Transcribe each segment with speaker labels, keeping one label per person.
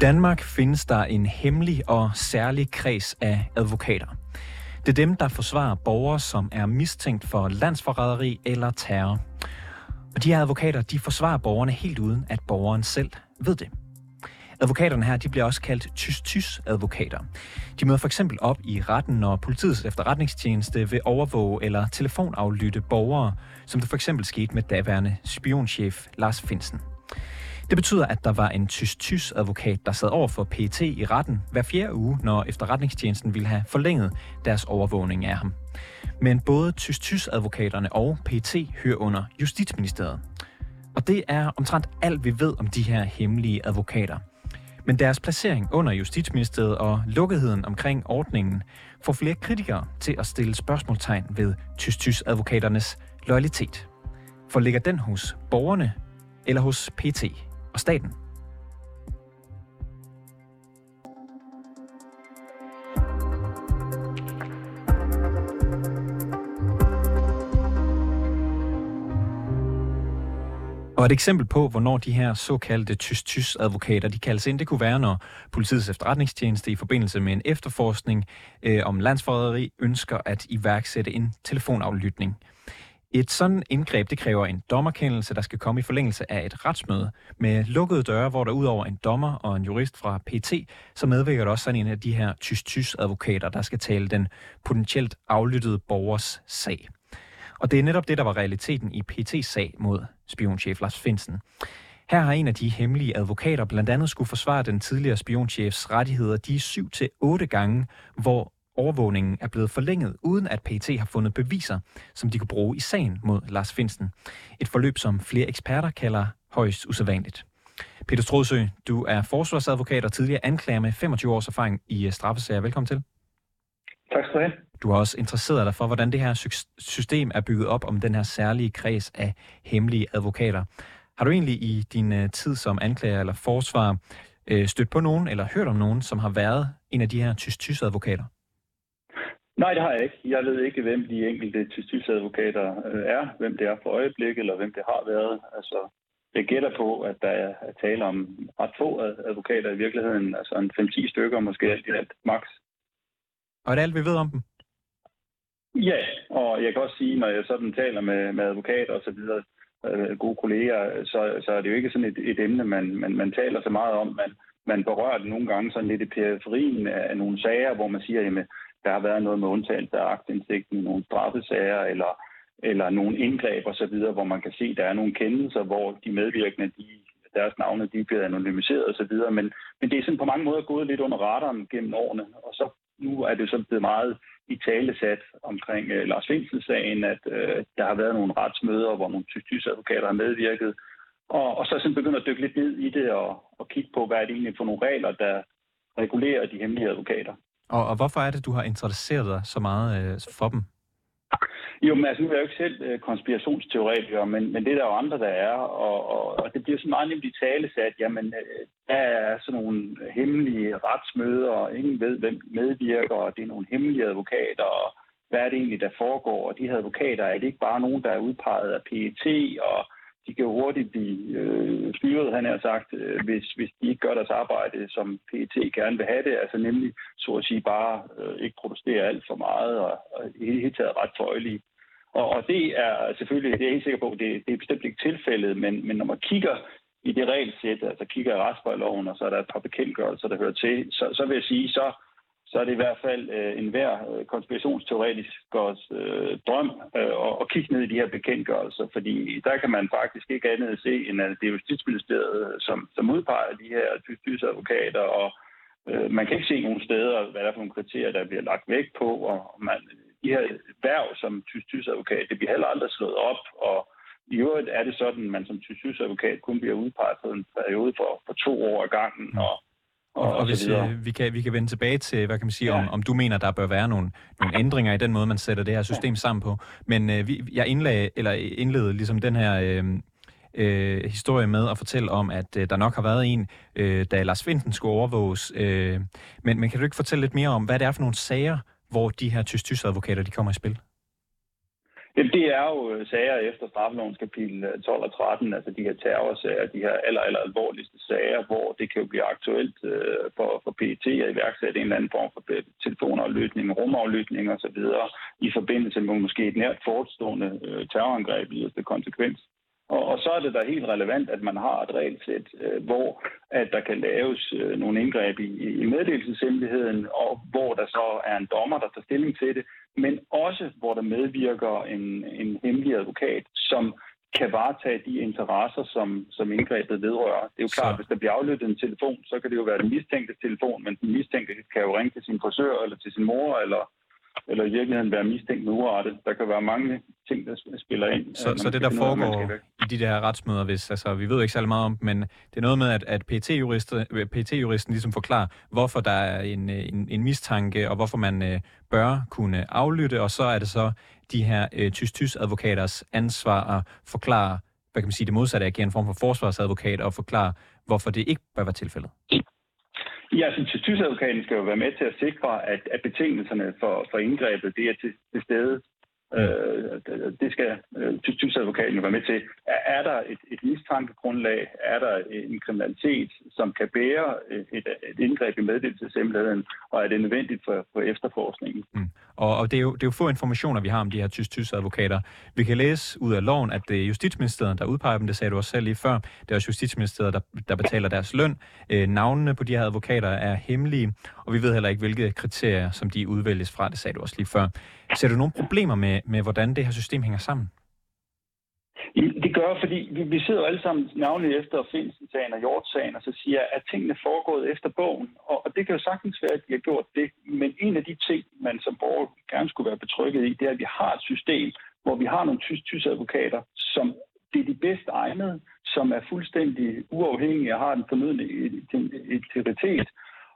Speaker 1: Danmark findes der en hemmelig og særlig kreds af advokater. Det er dem, der forsvarer borgere, som er mistænkt for landsforræderi eller terror. Og de her advokater, de forsvarer borgerne helt uden, at borgeren selv ved det. Advokaterne her, de bliver også kaldt tys-tys-advokater. De møder for eksempel op i retten, når politiets efterretningstjeneste vil overvåge eller telefonaflytte borgere, som det for eksempel skete med daværende spionchef Lars Finsen. Det betyder, at der var en tysk-tysk advokat, der sad over for PET i retten hver fjerde uge, når efterretningstjenesten ville have forlænget deres overvågning af ham. Men både tysk-tysk advokaterne og PET hører under Justitsministeriet. Og det er omtrent alt, vi ved om de her hemmelige advokater. Men deres placering under Justitsministeriet og lukketheden omkring ordningen får flere kritikere til at stille spørgsmålstegn ved tysk advokaternes loyalitet. For ligger den hos borgerne eller hos PT og staten? Og et eksempel på, hvornår de her såkaldte tysk-tysk advokater, de kaldes ind, det kunne være, når politiets efterretningstjeneste i forbindelse med en efterforskning øh, om landsforræderi ønsker at iværksætte en telefonaflytning. Et sådan indgreb, det kræver en dommerkendelse, der skal komme i forlængelse af et retsmøde med lukkede døre, hvor der udover en dommer og en jurist fra PT, så medvirker der også sådan en af de her tysk-tysk advokater, der skal tale den potentielt aflyttede borgers sag. Og det er netop det, der var realiteten i PT's sag mod spionchef Lars Finsen. Her har en af de hemmelige advokater blandt andet skulle forsvare den tidligere spionchefs rettigheder de syv til otte gange, hvor overvågningen er blevet forlænget, uden at PT har fundet beviser, som de kunne bruge i sagen mod Lars Finsen. Et forløb, som flere eksperter kalder højst usædvanligt. Peter Strodsø, du er forsvarsadvokat og tidligere anklager med 25 års erfaring i straffesager. Velkommen til.
Speaker 2: Tak skal du have.
Speaker 1: Du har også interesseret dig for, hvordan det her system er bygget op om den her særlige kreds af hemmelige advokater. Har du egentlig i din uh, tid som anklager eller forsvar uh, stødt på nogen eller hørt om nogen, som har været en af de her tysk advokater?
Speaker 2: Nej, det har jeg ikke. Jeg ved ikke, hvem de enkelte tysk advokater uh, er, hvem det er for øjeblikket, eller hvem det har været. Altså, jeg gætter på, at der er tale om ret få advokater i virkeligheden, altså en 5-10 stykker måske alt i alt, max.
Speaker 1: Og er det alt, vi ved om dem?
Speaker 2: Ja, og jeg kan også sige, når jeg sådan taler med, med advokater og så videre, øh, gode kolleger, så, så er det jo ikke sådan et, et emne, man, man, man taler så meget om. Man, man berører det nogle gange sådan lidt i periferien af, nogle sager, hvor man siger, at der har været noget med undtagelse af agtindsigten, nogle straffesager eller, eller nogle indgreb osv., hvor man kan se, at der er nogle kendelser, hvor de medvirkende, de, deres navne de bliver anonymiseret osv., men, men det er sådan på mange måder gået lidt under radaren gennem årene, og så nu er det så blevet meget i tale sat omkring uh, Lars Findsel-sagen, at uh, der har været nogle retsmøder, hvor nogle tysk advokater har medvirket, og, og så sådan begyndt at dykke lidt ned i det og, og kigge på, hvad er det egentlig for nogle regler, der regulerer de hemmelige advokater.
Speaker 1: Og, og hvorfor er det, du har interesseret dig så meget øh, for dem?
Speaker 2: Jo, men altså, nu er jeg jo ikke selv øh, konspirationsteoretiker, men, men det er der jo andre, der er, og, og, og det bliver så meget nemt i tale sat, jamen, øh, der er sådan nogle hemmelige retsmøder, og ingen ved, hvem medvirker, og det er nogle hemmelige advokater, og hvad er det egentlig, der foregår, og de her advokater, er det ikke bare nogen, der er udpeget af PET, og de kan hurtigt blive øh, styret, han har sagt, øh, hvis, hvis de ikke gør deres arbejde, som PET gerne vil have det, altså nemlig så at sige bare øh, ikke protestere alt for meget, og, og i det hele taget ret tøjelige. Og, og det er selvfølgelig, det er jeg helt sikker på, det, det er bestemt ikke tilfældet, men, men når man kigger i det regelsæt, altså kigger i retsbøjloven, og så er der et par bekendtgørelser, der hører til, så, så vil jeg sige, så, så er det i hvert fald øh, en hver øh, konspirationsteoretikers øh, drøm øh, at, at kigge ned i de her bekendtgørelser, fordi der kan man faktisk ikke andet se, end at det er Justitsministeriet, øh, som, som udpeger de her advokater, og øh, man kan ikke se nogen steder, hvad der er for nogle kriterier, der bliver lagt vægt på, og man, de her værv som advokat, det bliver heller aldrig slået op, og i øvrigt er det sådan, at man som tysk advokat kun bliver udpeget på en periode for, for to år ad gangen, og
Speaker 1: og, og, hvis øh, vi, kan, vi kan vende tilbage til, hvad kan man sige, ja. om, om du mener, der bør være nogle, nogle ændringer i den måde, man sætter det her system ja. sammen på. Men øh, vi, jeg indlagde, eller indledede ligesom den her øh, øh, historie med at fortælle om, at øh, der nok har været en, øh, da Lars Finten skulle overvåges. Øh, men, men kan du ikke fortælle lidt mere om, hvad det er for nogle sager, hvor de her tysk advokater de kommer i spil?
Speaker 2: Jamen, det er jo øh, sager efter straffelovens kapitel øh, 12 og 13, altså de her terrorsager, de her aller, aller alvorligste sager, hvor det kan jo blive aktuelt øh, for, for PET at iværksætte en eller anden form for telefonaflytning, rumaflytning osv. i forbindelse med måske et nært forestående øh, terrorangreb i det konsekvens. Og, og så er det da helt relevant, at man har et regelsæt, øh, hvor at der kan laves øh, nogle indgreb i, i meddelelseshemmeligheden, og hvor der så er en dommer, der tager stilling til det, men også hvor der medvirker en, en hemmelig advokat, som kan varetage de interesser, som, som indgrebet vedrører. Det er jo klart, at hvis der bliver aflyttet en telefon, så kan det jo være den mistænkte telefon, men den mistænkte kan jo ringe til sin frisør, eller til sin mor, eller eller i virkeligheden være mistænkt med urettet. Der kan være mange ting, der spiller ind.
Speaker 1: Så, så det, der foregår i de der retsmøder, hvis, altså, vi ved ikke særlig meget om men det er noget med, at, at PT-juristen, PT-juristen ligesom forklarer, hvorfor der er en, en, en mistanke, og hvorfor man øh, bør kunne aflytte, og så er det så de her øh, tysk-tysk-advokaters ansvar at forklare, hvad kan man sige, det modsatte at en form for forsvarsadvokat, og forklare, hvorfor det ikke bør være tilfældet.
Speaker 2: Ja, så altså tysadvokaten skal jo være med til at sikre, at, at betingelserne for, for indgrebet det er til, til stede. Øh, det skal øh, tysadvokaten være med til. Er, er der et, et mistankegrundlag? Er der en kriminalitet, som kan bære øh, et, et indgreb i meddelelseshemmeligheden? Og er det nødvendigt for, for efterforskningen? Mm.
Speaker 1: Og, og det, er jo, det er jo få informationer, vi har om de her tysk-tysk-advokater. Vi kan læse ud af loven, at det er Justitsministeriet, der udpeger dem. Det sagde du også selv lige før. Det er også Justitsministeriet, der, der betaler deres løn. Øh, navnene på de her advokater er hemmelige, og vi ved heller ikke, hvilke kriterier, som de udvælges fra. Det sagde du også lige før. Ser du nogle problemer med, med hvordan det her system hænger sammen?
Speaker 2: Det gør, fordi vi, vi sidder jo alle sammen navnlig efter Finsen-sagen og Hjort-sagen, og så siger, at tingene foregået efter bogen. Og, og det kan jo sagtens være, at de har gjort det. Men en af de ting, man som borger gerne skulle være betrykket i, det er, at vi har et system, hvor vi har nogle tysk advokater, som det er de bedst egnede, som er fuldstændig uafhængige og har den fornødne integritet,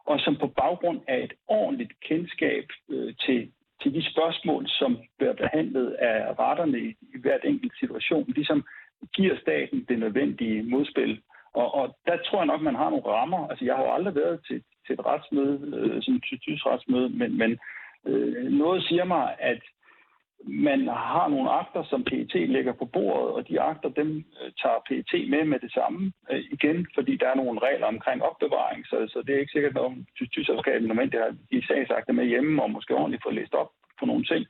Speaker 2: og som på baggrund af et ordentligt kendskab øh, til til de spørgsmål, som bliver behandlet af retterne i, i hvert enkelt situation, ligesom giver staten det nødvendige modspil. Og, og der tror jeg nok, man har nogle rammer. Altså, jeg har jo aldrig været til, til et retsmøde, øh, sådan et retsmøde, men, men øh, noget siger mig, at man har nogle akter, som PET lægger på bordet, og de akter, dem øh, tager PET med med det samme øh, igen, fordi der er nogle regler omkring opbevaring, så, så det er ikke sikkert, at tyskselskabet normalt har de sagsakter med hjemme, og måske ordentligt få læst op på nogle ting.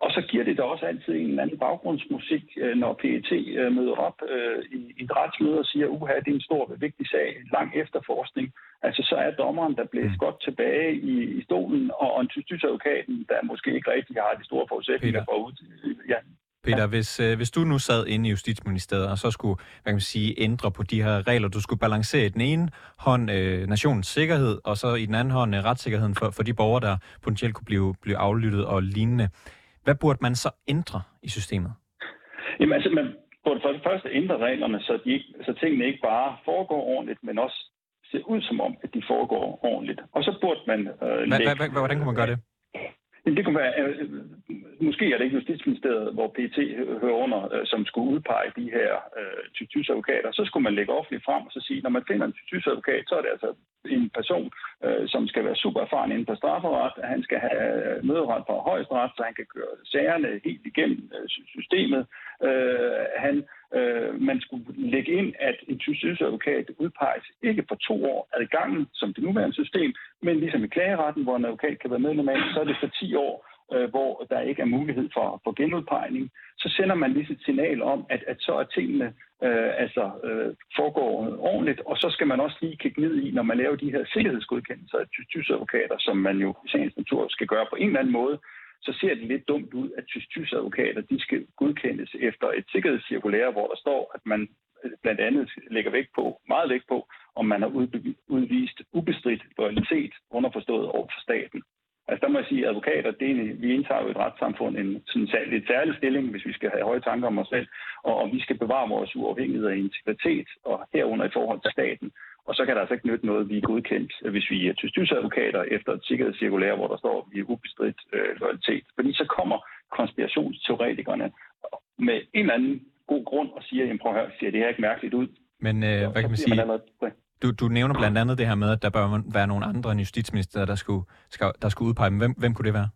Speaker 2: Og så giver det da også altid en eller anden baggrundsmusik, øh, når PET øh, møder op øh, i, et retsmøde og siger, uha, det er en stor vigtig sag, lang efterforskning. Altså så er dommeren, der blæst mm. godt tilbage i, i stolen, og en tysadvokaten, der måske ikke rigtig har de store forudsætninger Peter. for ud. Ja.
Speaker 1: Peter, ja. hvis, øh, hvis du nu sad inde i Justitsministeriet og så skulle hvad kan man sige, ændre på de her regler, du skulle balancere i den ene hånd øh, nationens sikkerhed, og så i den anden hånd øh, retssikkerheden for, for de borgere, der potentielt kunne blive, blive aflyttet og lignende. Hvad burde man så ændre i systemet?
Speaker 2: Jamen altså, man burde for det første ændre reglerne, så, de ikke, så tingene ikke bare foregår ordentligt, men også ser ud som om, at de foregår ordentligt. Og så burde man... Øh,
Speaker 1: lægge, hvordan kunne man gøre det?
Speaker 2: Jamen, det kunne være, øh, måske er det ikke Justitsministeriet, hvor PT hører under, øh, som skulle udpege de her øh, tysk-advokater. Så skulle man lægge offentligt frem og så sige, når man finder en tysk-advokat, så er det altså en person, øh, som skal være super erfaren inden for strafferet. Han skal have øh, møderet fra højesteret, så han kan køre sagerne helt igennem øh, systemet. Øh, han øh, man skulle lægge ind, at en tilsynsadvokat udpeges ikke for to år ad gangen, som det nuværende system, men ligesom i klageretten, hvor en advokat kan være medlem af, så er det for 10 år, øh, hvor der ikke er mulighed for, for genudpegning. Så sender man lige et signal om, at, at så er tingene øh, altså, øh, foregår ordentligt, og så skal man også lige kigge ned i, når man laver de her sikkerhedsgodkendelser af tysk advokater, som man jo i sagens natur skal gøre på en eller anden måde, så ser det lidt dumt ud, at tysk advokater de skal godkendes efter et sikkerhedscirkulære, hvor der står, at man øh, blandt andet lægger vægt på, meget vægt på, om man har udvist ubestridt loyalitet underforstået over for staten. Altså der må jeg sige, at advokater, det er, vi indtager jo et retssamfund en sådan lidt særlig stilling, hvis vi skal have høje tanker om os selv, og, og vi skal bevare vores uafhængighed og integritet, og herunder i forhold til staten. Og så kan der altså ikke nytte noget, vi er godkendt, hvis vi er tystysadvokater efter et sikkerhedscirkulær, hvor der står, at vi er ubestridt øh, loyalitet. Fordi så kommer konspirationsteoretikerne med en eller anden god grund og siger, at prøv at høre, ser det her ikke mærkeligt ud?
Speaker 1: Men øh, hvad kan man sige? Man du, du nævner blandt andet det her med, at der bør være nogle andre end justitsminister, der skulle, skal, der skulle udpege dem. Hvem, hvem kunne det være?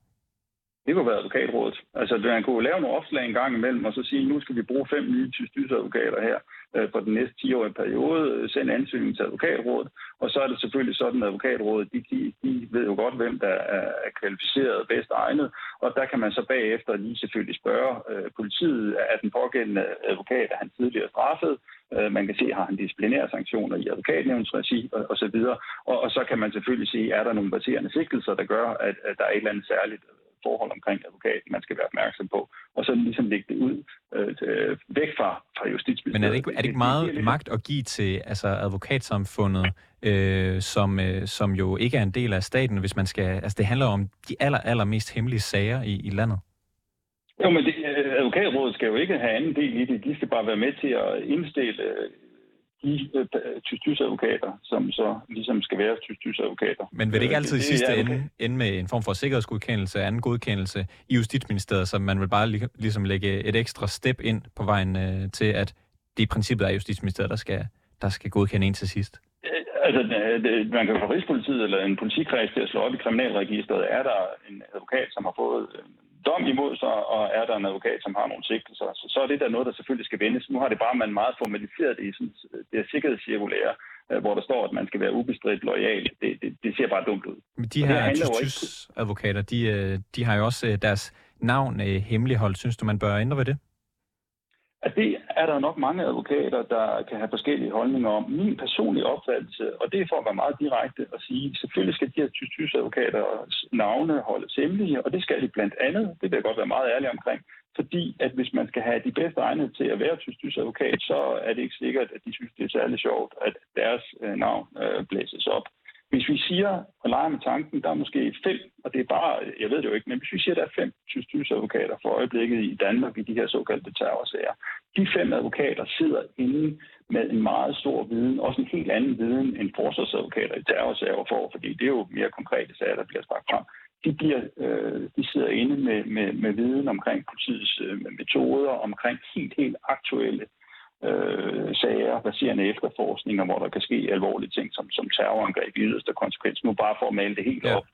Speaker 2: Det kunne være advokatrådet. Altså, man kunne lave nogle opslag en gang imellem, og så sige, nu skal vi bruge fem nye advokater her øh, Øh, for den næste 10-årige periode, øh, send ansøgning til advokatrådet, og så er det selvfølgelig sådan, at advokatrådet, de, de, de ved jo godt, hvem der er kvalificeret bedst egnet, og der kan man så bagefter lige selvfølgelig spørge øh, politiet, er den pågældende advokat, er han tidligere straffet, øh, man kan se, har han disciplinære sanktioner i advokatnævnsregi og, og så videre, og, og så kan man selvfølgelig se, er der nogle baserende sigtelser, der gør, at, at der er et eller andet særligt forhold omkring advokaten, man skal være opmærksom på, og så ligesom lægge det ud øh, til, væk fra, fra justitsministeriet.
Speaker 1: Men er det ikke, er det ikke meget det, magt at give til altså advokatsamfundet, øh, som, øh, som jo ikke er en del af staten, hvis man skal... Altså det handler om de aller, aller mest hemmelige sager i, i landet?
Speaker 2: Jo, men det, øh, advokatrådet skal jo ikke have anden del i det. De skal bare være med til at indstille de øh, advokater som så ligesom skal være advokater.
Speaker 1: Men vil det ikke altid i sidste ende ende med en form for sikkerhedsgodkendelse, anden godkendelse i Justitsministeriet, så man vil bare ligesom lægge et ekstra step ind på vejen øh, til, at det i princippet er Justitsministeriet, der skal, der skal godkende en til sidst?
Speaker 2: Øh, altså, man kan få Rigspolitiet eller en politikreds til at slå op i kriminalregisteret. Er der en advokat, som har fået dom imod sig, og er der en advokat, som har nogle sigtelser, så, så er det der noget, der selvfølgelig skal vendes. Nu har det bare man meget formaliseret i sådan, det sikkerhedscirkulære, øh, hvor der står, at man skal være ubestridt lojal. Det, det, det ser bare dumt ud.
Speaker 1: Men de her advokater, de, øh, de har jo også øh, deres navn hemmeligholdt. Synes du, man bør ændre ved det?
Speaker 2: At det er der nok mange advokater, der kan have forskellige holdninger om. Min personlige opfattelse, og det er for at være meget direkte at sige, selvfølgelig skal de her tysk advokaters navne holdes hemmelige, og det skal de blandt andet, det vil jeg godt være meget ærlig omkring, fordi at hvis man skal have de bedste egne til at være tysk advokat, så er det ikke sikkert, at de synes, det er særlig sjovt, at deres øh, navn øh, blæses op. Hvis vi siger og leger med tanken, der er måske fem, og det er bare, jeg ved det jo ikke, men hvis vi siger, der er fem advokater for øjeblikket i Danmark i de her såkaldte terrorsager, de fem advokater sidder inde med en meget stor viden, også en helt anden viden end forsvarsadvokater i terrorsager for, fordi det er jo mere konkrete sager, der bliver strakt frem. De, bliver, øh, de sidder inde med, med, med viden omkring politiets øh, metoder, omkring helt, helt aktuelle øh, sager, baserende efterforskninger, hvor der kan ske alvorlige ting som, som terrorangreb i yderste konsekvens. Nu bare for at male det helt ja. op.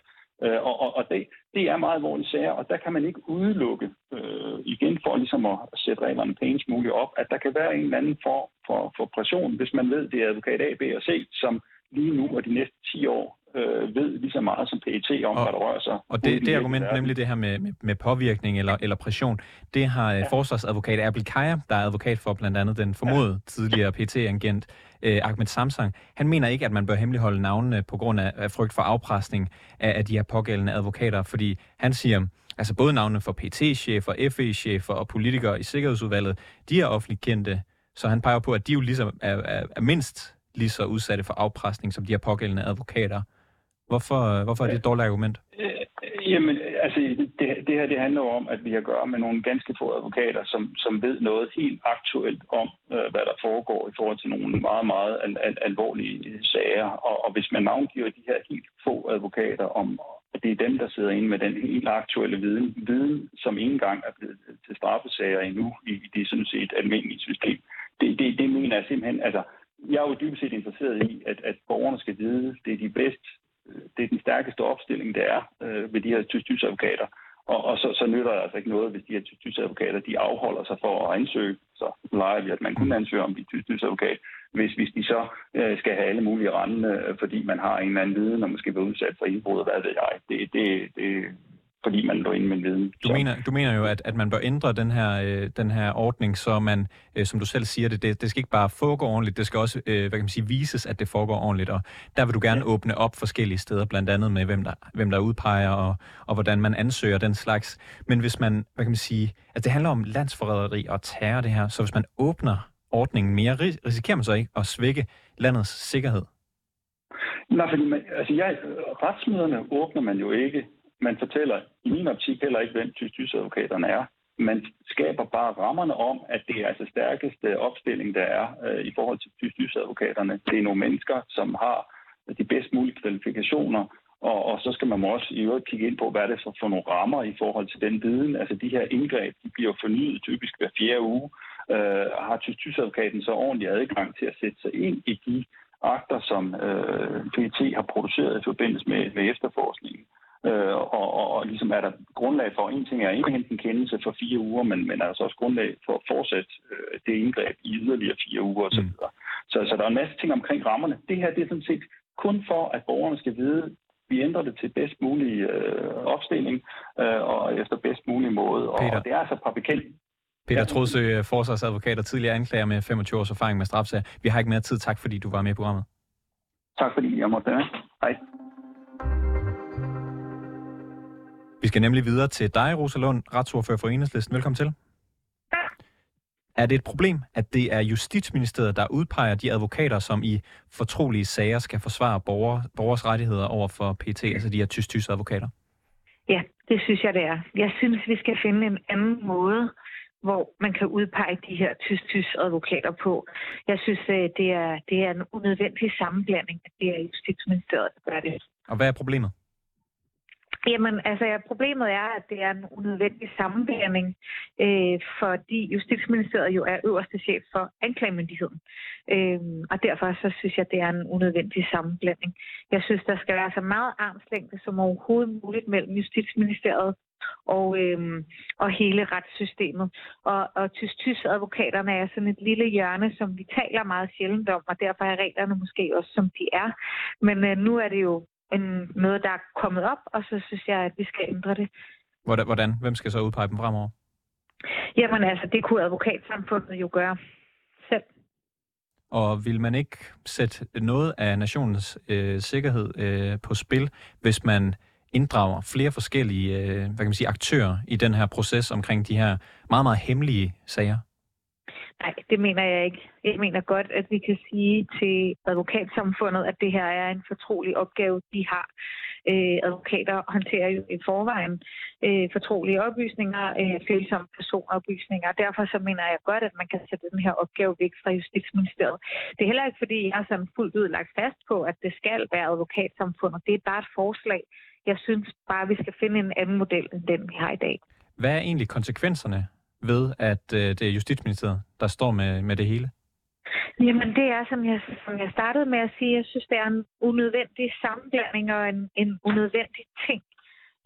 Speaker 2: Øh, og og, og det, det er meget alvorlige sager, og der kan man ikke udelukke, øh, igen for ligesom at sætte reglerne pænest muligt op, at der kan være en eller anden form for, for pression, hvis man ved, det er advokat A, B og C, som lige nu og de næste 10 år øh, ved lige så meget som PET om, og, hvad der rører sig.
Speaker 1: Og det, det argument, nemlig det her med, med, med påvirkning eller, eller pression, det har øh, ja. forsvarsadvokat Erbil Kaya, der er advokat for blandt andet den formodede ja. tidligere PET-agent eh, Ahmed Samsang, han mener ikke, at man bør hemmeligholde navnene på grund af, af frygt for afpresning af, af de her pågældende advokater, fordi han siger, altså både navnene for PT-chefer, FE-chefer og politikere i Sikkerhedsudvalget, de er offentligt kendte, så han peger på, at de jo ligesom er, er, er mindst lige så udsatte for afpresning som de her pågældende advokater. Hvorfor, hvorfor er det et dårligt argument?
Speaker 2: Øh, jamen, altså, det, det her det handler jo om, at vi har at gøre med nogle ganske få advokater, som, som ved noget helt aktuelt om, øh, hvad der foregår i forhold til nogle meget, meget al, al, alvorlige sager. Og, og hvis man navngiver de her helt få advokater om, at det er dem, der sidder inde med den helt aktuelle viden, viden som ikke engang er blevet til straffesager endnu i, i det sådan set almindelige system. Det, det, det mener jeg simpelthen, altså, jeg er jo dybest set interesseret i, at, at borgerne skal vide, det er de bedst det er den stærkeste opstilling, der er øh, ved de her tysk-tysk-advokater. Og, og så, så nytter det altså ikke noget, hvis de her tysk-tysk-advokater de afholder sig for at ansøge. Så leger vi, at man kun ansøger om de tysk-tysk-advokat, hvis, hvis de så øh, skal have alle mulige rende, øh, fordi man har en eller anden viden, og måske bliver udsat for indbrud, hvad ved jeg. Det, det, det, fordi man lå inde med viden.
Speaker 1: Du mener, du mener jo, at, at man bør ændre den her, øh, den her ordning, så man, øh, som du selv siger det, det, det skal ikke bare foregå ordentligt, det skal også øh, hvad kan man sige, vises, at det foregår ordentligt, og der vil du gerne ja. åbne op forskellige steder, blandt andet med, hvem der, hvem der udpeger, og, og hvordan man ansøger den slags. Men hvis man, hvad kan man sige, at det handler om landsforræderi og terror det her, så hvis man åbner ordningen mere, risikerer man så ikke at svække landets sikkerhed?
Speaker 2: Nej, fordi man, altså jeg, retsmøderne åbner man jo ikke man fortæller i min optik heller ikke, hvem tysk-tysk-advokaterne er. Man skaber bare rammerne om, at det er altså stærkeste opstilling, der er øh, i forhold til tysk-tysk-advokaterne. Det er nogle mennesker, som har de bedst mulige kvalifikationer, og, og så skal man også i øvrigt kigge ind på, hvad det er for, for nogle rammer i forhold til den viden. Altså de her indgreb, de bliver fornyet typisk hver fjerde uge. Øh, har tysk-tysk-advokaten så ordentlig adgang til at sætte sig ind i de akter, som øh, PET har produceret i forbindelse med, med efterforskning? Øh, og, og, og ligesom er der grundlag for, en ting er at indhente en kendelse for fire uger, men, men er der så også grundlag for at fortsætte øh, det indgreb i yderligere fire uger osv. Mm. Så, så der er en masse ting omkring rammerne. Det her det er sådan set kun for, at borgerne skal vide, vi ændrer det til bedst mulig øh, opstilling øh, og efter bedst mulig måde. Og, og det er altså bekendt.
Speaker 1: Peter ja. Trodsø, forsvarsadvokat og tidligere anklager med 25 års erfaring med strafsager. Vi har ikke mere tid. Tak fordi du var med i programmet.
Speaker 2: Tak fordi jeg måtte være. Hej.
Speaker 1: Vi skal nemlig videre til dig, Rosalund, retsordfører for Enhedslisten. Velkommen til. Er det et problem, at det er Justitsministeriet, der udpeger de advokater, som i fortrolige sager skal forsvare borger, borgers rettigheder over for PT, altså de her tysk advokater?
Speaker 3: Ja, det synes jeg, det er. Jeg synes, vi skal finde en anden måde, hvor man kan udpege de her tysk advokater på. Jeg synes, øh, det er, det er en unødvendig sammenblanding, at det er Justitsministeriet, der gør det.
Speaker 1: Og hvad er problemet?
Speaker 3: Jamen, altså, problemet er, at det er en unødvendig sammenblanding, øh, fordi Justitsministeriet jo er øverste chef for anklagemyndigheden. Øh, og derfor så synes jeg, det er en unødvendig sammenblanding. Jeg synes, der skal være så meget armslængde som overhovedet muligt mellem Justitsministeriet og, øh, og hele retssystemet. Og, og tysk-tysk-advokaterne er sådan et lille hjørne, som vi taler meget sjældent om, og derfor er reglerne måske også, som de er. Men øh, nu er det jo en, noget, der er kommet op, og så synes jeg, at vi skal ændre det.
Speaker 1: Hvordan? Hvem skal så udpege dem fremover?
Speaker 3: Jamen altså, det kunne advokatsamfundet jo gøre selv.
Speaker 1: Og vil man ikke sætte noget af nationens øh, sikkerhed øh, på spil, hvis man inddrager flere forskellige øh, hvad kan man sige, aktører i den her proces omkring de her meget, meget hemmelige sager?
Speaker 3: Nej, det mener jeg ikke. Jeg mener godt, at vi kan sige til advokatsamfundet, at det her er en fortrolig opgave, de har. Øh, advokater håndterer jo i forvejen øh, fortrolige oplysninger, øh, følsomme personoplysninger. Derfor så mener jeg godt, at man kan sætte den her opgave væk fra Justitsministeriet. Det er heller ikke, fordi jeg er sådan fuldt ud lagt fast på, at det skal være advokatsamfundet. Det er bare et forslag. Jeg synes bare, at vi skal finde en anden model end den, vi har i dag.
Speaker 1: Hvad er egentlig konsekvenserne ved, at øh, det er Justitsministeriet, der står med, med det hele?
Speaker 3: Jamen det er, som jeg, som jeg startede med at sige, jeg synes, det er en unødvendig sammenblanding og en, en unødvendig ting,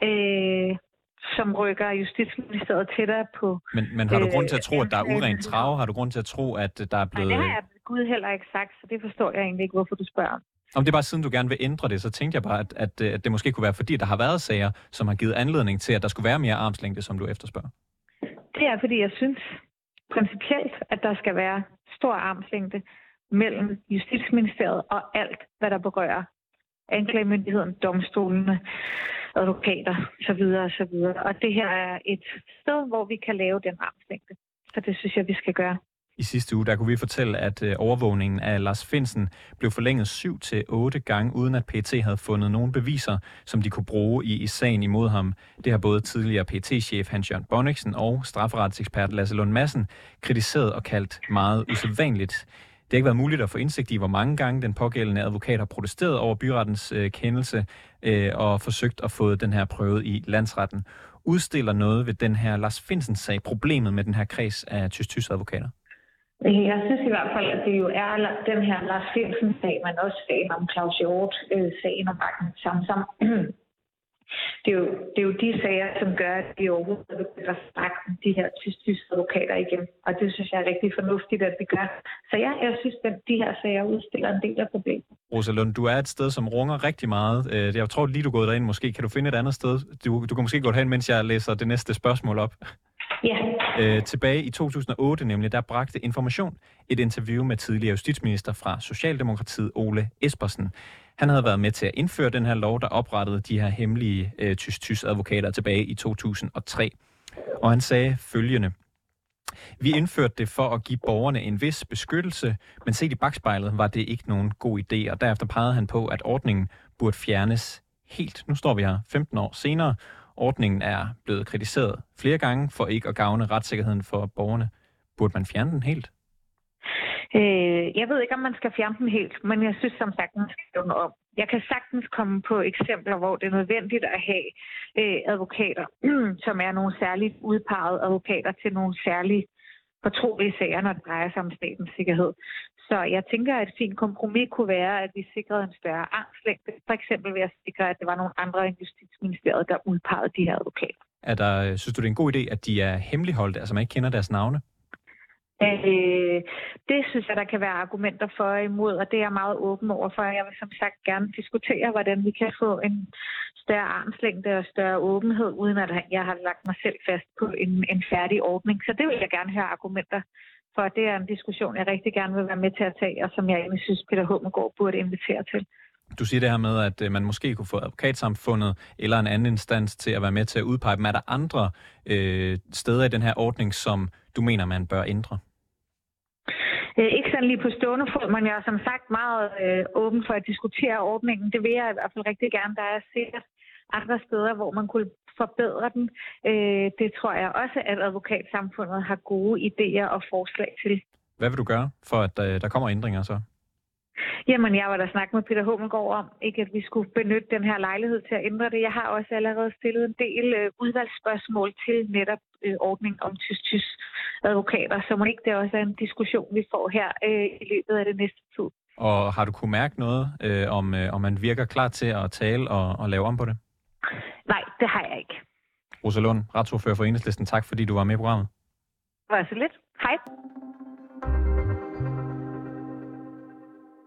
Speaker 3: øh, som rykker Justitsministeriet tættere på...
Speaker 1: Men, men har du grund til at tro, at der er urent trav? Har du grund til at tro, at der er blevet...
Speaker 3: Nej, det har jeg Gud heller ikke sagt, så det forstår jeg egentlig ikke, hvorfor du spørger.
Speaker 1: Om det er bare siden du gerne vil ændre det, så tænkte jeg bare, at, at, at det måske kunne være, fordi der har været sager, som har givet anledning til, at der skulle være mere armslængde, som du efterspørger.
Speaker 3: Det er, fordi jeg synes principielt, at der skal være stor armslængde mellem Justitsministeriet og alt, hvad der berører anklagemyndigheden, domstolene, advokater osv. osv. Og det her er et sted, hvor vi kan lave den armslængde. Så det synes jeg, vi skal gøre.
Speaker 1: I sidste uge der kunne vi fortælle, at øh, overvågningen af Lars Finsen blev forlænget 7 til otte gange, uden at PT havde fundet nogen beviser, som de kunne bruge i, i sagen imod ham. Det har både tidligere PT-chef Hans-Jørgen Bonniksen og strafferetsekspert Lasse Lund Madsen kritiseret og kaldt meget usædvanligt. Det har ikke været muligt at få indsigt i, hvor mange gange den pågældende advokat har protesteret over byrettens øh, kendelse øh, og forsøgt at få den her prøvet i landsretten. Udstiller noget ved den her Lars Finsen-sag problemet med den her kreds af tysk advokater?
Speaker 3: Jeg synes i hvert fald, at det jo er den her Lars Finsen-sag, men også sagen om Claus Hjort, øh, sagen om Marken Samsam. Det er, jo, det er jo de sager, som gør, at vi overhovedet begynder at snakke om de her tysk advokater igen. Og det synes jeg er rigtig fornuftigt, at vi gør. Så ja, jeg synes, at de her sager udstiller en del af problemet.
Speaker 1: Rosalund, du er et sted, som runger rigtig meget. Øh, jeg tror lige, du er gået derind. Måske kan du finde et andet sted. Du, du kan måske gå hen, mens jeg læser det næste spørgsmål op.
Speaker 3: Ja.
Speaker 1: Øh, tilbage i 2008 nemlig, der bragte Information et interview med tidligere justitsminister fra Socialdemokratiet, Ole Espersen. Han havde været med til at indføre den her lov, der oprettede de her hemmelige øh, tysk advokater tilbage i 2003. Og han sagde følgende. Vi indførte det for at give borgerne en vis beskyttelse, men set i bagspejlet var det ikke nogen god idé, og derefter pegede han på, at ordningen burde fjernes helt. Nu står vi her 15 år senere, Ordningen er blevet kritiseret flere gange for ikke at gavne retssikkerheden for borgerne. Burde man fjerne den helt?
Speaker 3: Øh, jeg ved ikke, om man skal fjerne den helt, men jeg synes som sagt, man skal den om. Jeg kan sagtens komme på eksempler, hvor det er nødvendigt at have øh, advokater, som er nogle særligt udpegede advokater til nogle særlige fortrolige sager, når det drejer sig om statens sikkerhed. Så jeg tænker, at et fint kompromis kunne være, at vi sikrede en større armslængde. For eksempel ved at sikre, at det var nogle andre end Justitsministeriet, der udpegede de her advokater.
Speaker 1: Er der, synes du, det er en god idé, at de er hemmeligholdt, altså man ikke kender deres navne?
Speaker 3: Øh, det synes jeg, der kan være argumenter for og imod, og det er jeg meget åben over for. Jeg vil som sagt gerne diskutere, hvordan vi kan få en større armslængde og større åbenhed, uden at jeg har lagt mig selv fast på en, en færdig ordning. Så det vil jeg gerne høre argumenter for. Det er en diskussion, jeg rigtig gerne vil være med til at tage, og som jeg egentlig synes, Peter Hummelgaard burde invitere til.
Speaker 1: Du siger det her med, at øh, man måske kunne få advokatsamfundet eller en anden instans til at være med til at udpege dem. Er der andre øh, steder i den her ordning, som du mener, man bør ændre?
Speaker 3: Øh, ikke sådan lige på stående fod, men jeg er som sagt meget øh, åben for at diskutere ordningen. Det vil jeg i hvert fald rigtig gerne. Der er sikkert andre steder, hvor man kunne forbedre den. Øh, det tror jeg også, at advokatsamfundet har gode idéer og forslag til.
Speaker 1: Hvad vil du gøre, for at øh, der kommer ændringer så?
Speaker 3: Jamen, jeg var da snakket med Peter Hummelgaard om, ikke at vi skulle benytte den her lejlighed til at ændre det. Jeg har også allerede stillet en del øh, udvalgsspørgsmål til netop øh, ordning om tysk-tysk advokater, så må ikke det også er en diskussion, vi får her øh, i løbet af det næste tid.
Speaker 1: Og har du kunne mærke noget, øh, om, øh, om man virker klar til at tale og, og lave om på det?
Speaker 3: Nej, det har jeg ikke.
Speaker 1: Rosa Lund, retsordfører for Enhedslisten, tak fordi du var med i programmet.
Speaker 3: Det var så lidt. Hej.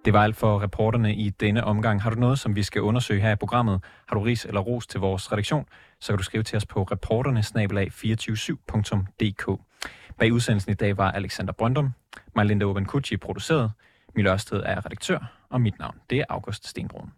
Speaker 1: Det var alt for reporterne i denne omgang. Har du noget, som vi skal undersøge her i programmet? Har du ris eller ros til vores redaktion? Så kan du skrive til os på reporterne 247dk Bag udsendelsen i dag var Alexander Brøndum, Marlinda Oben produceret, Mille Ørsted er redaktør, og mit navn det er August Stenbrun.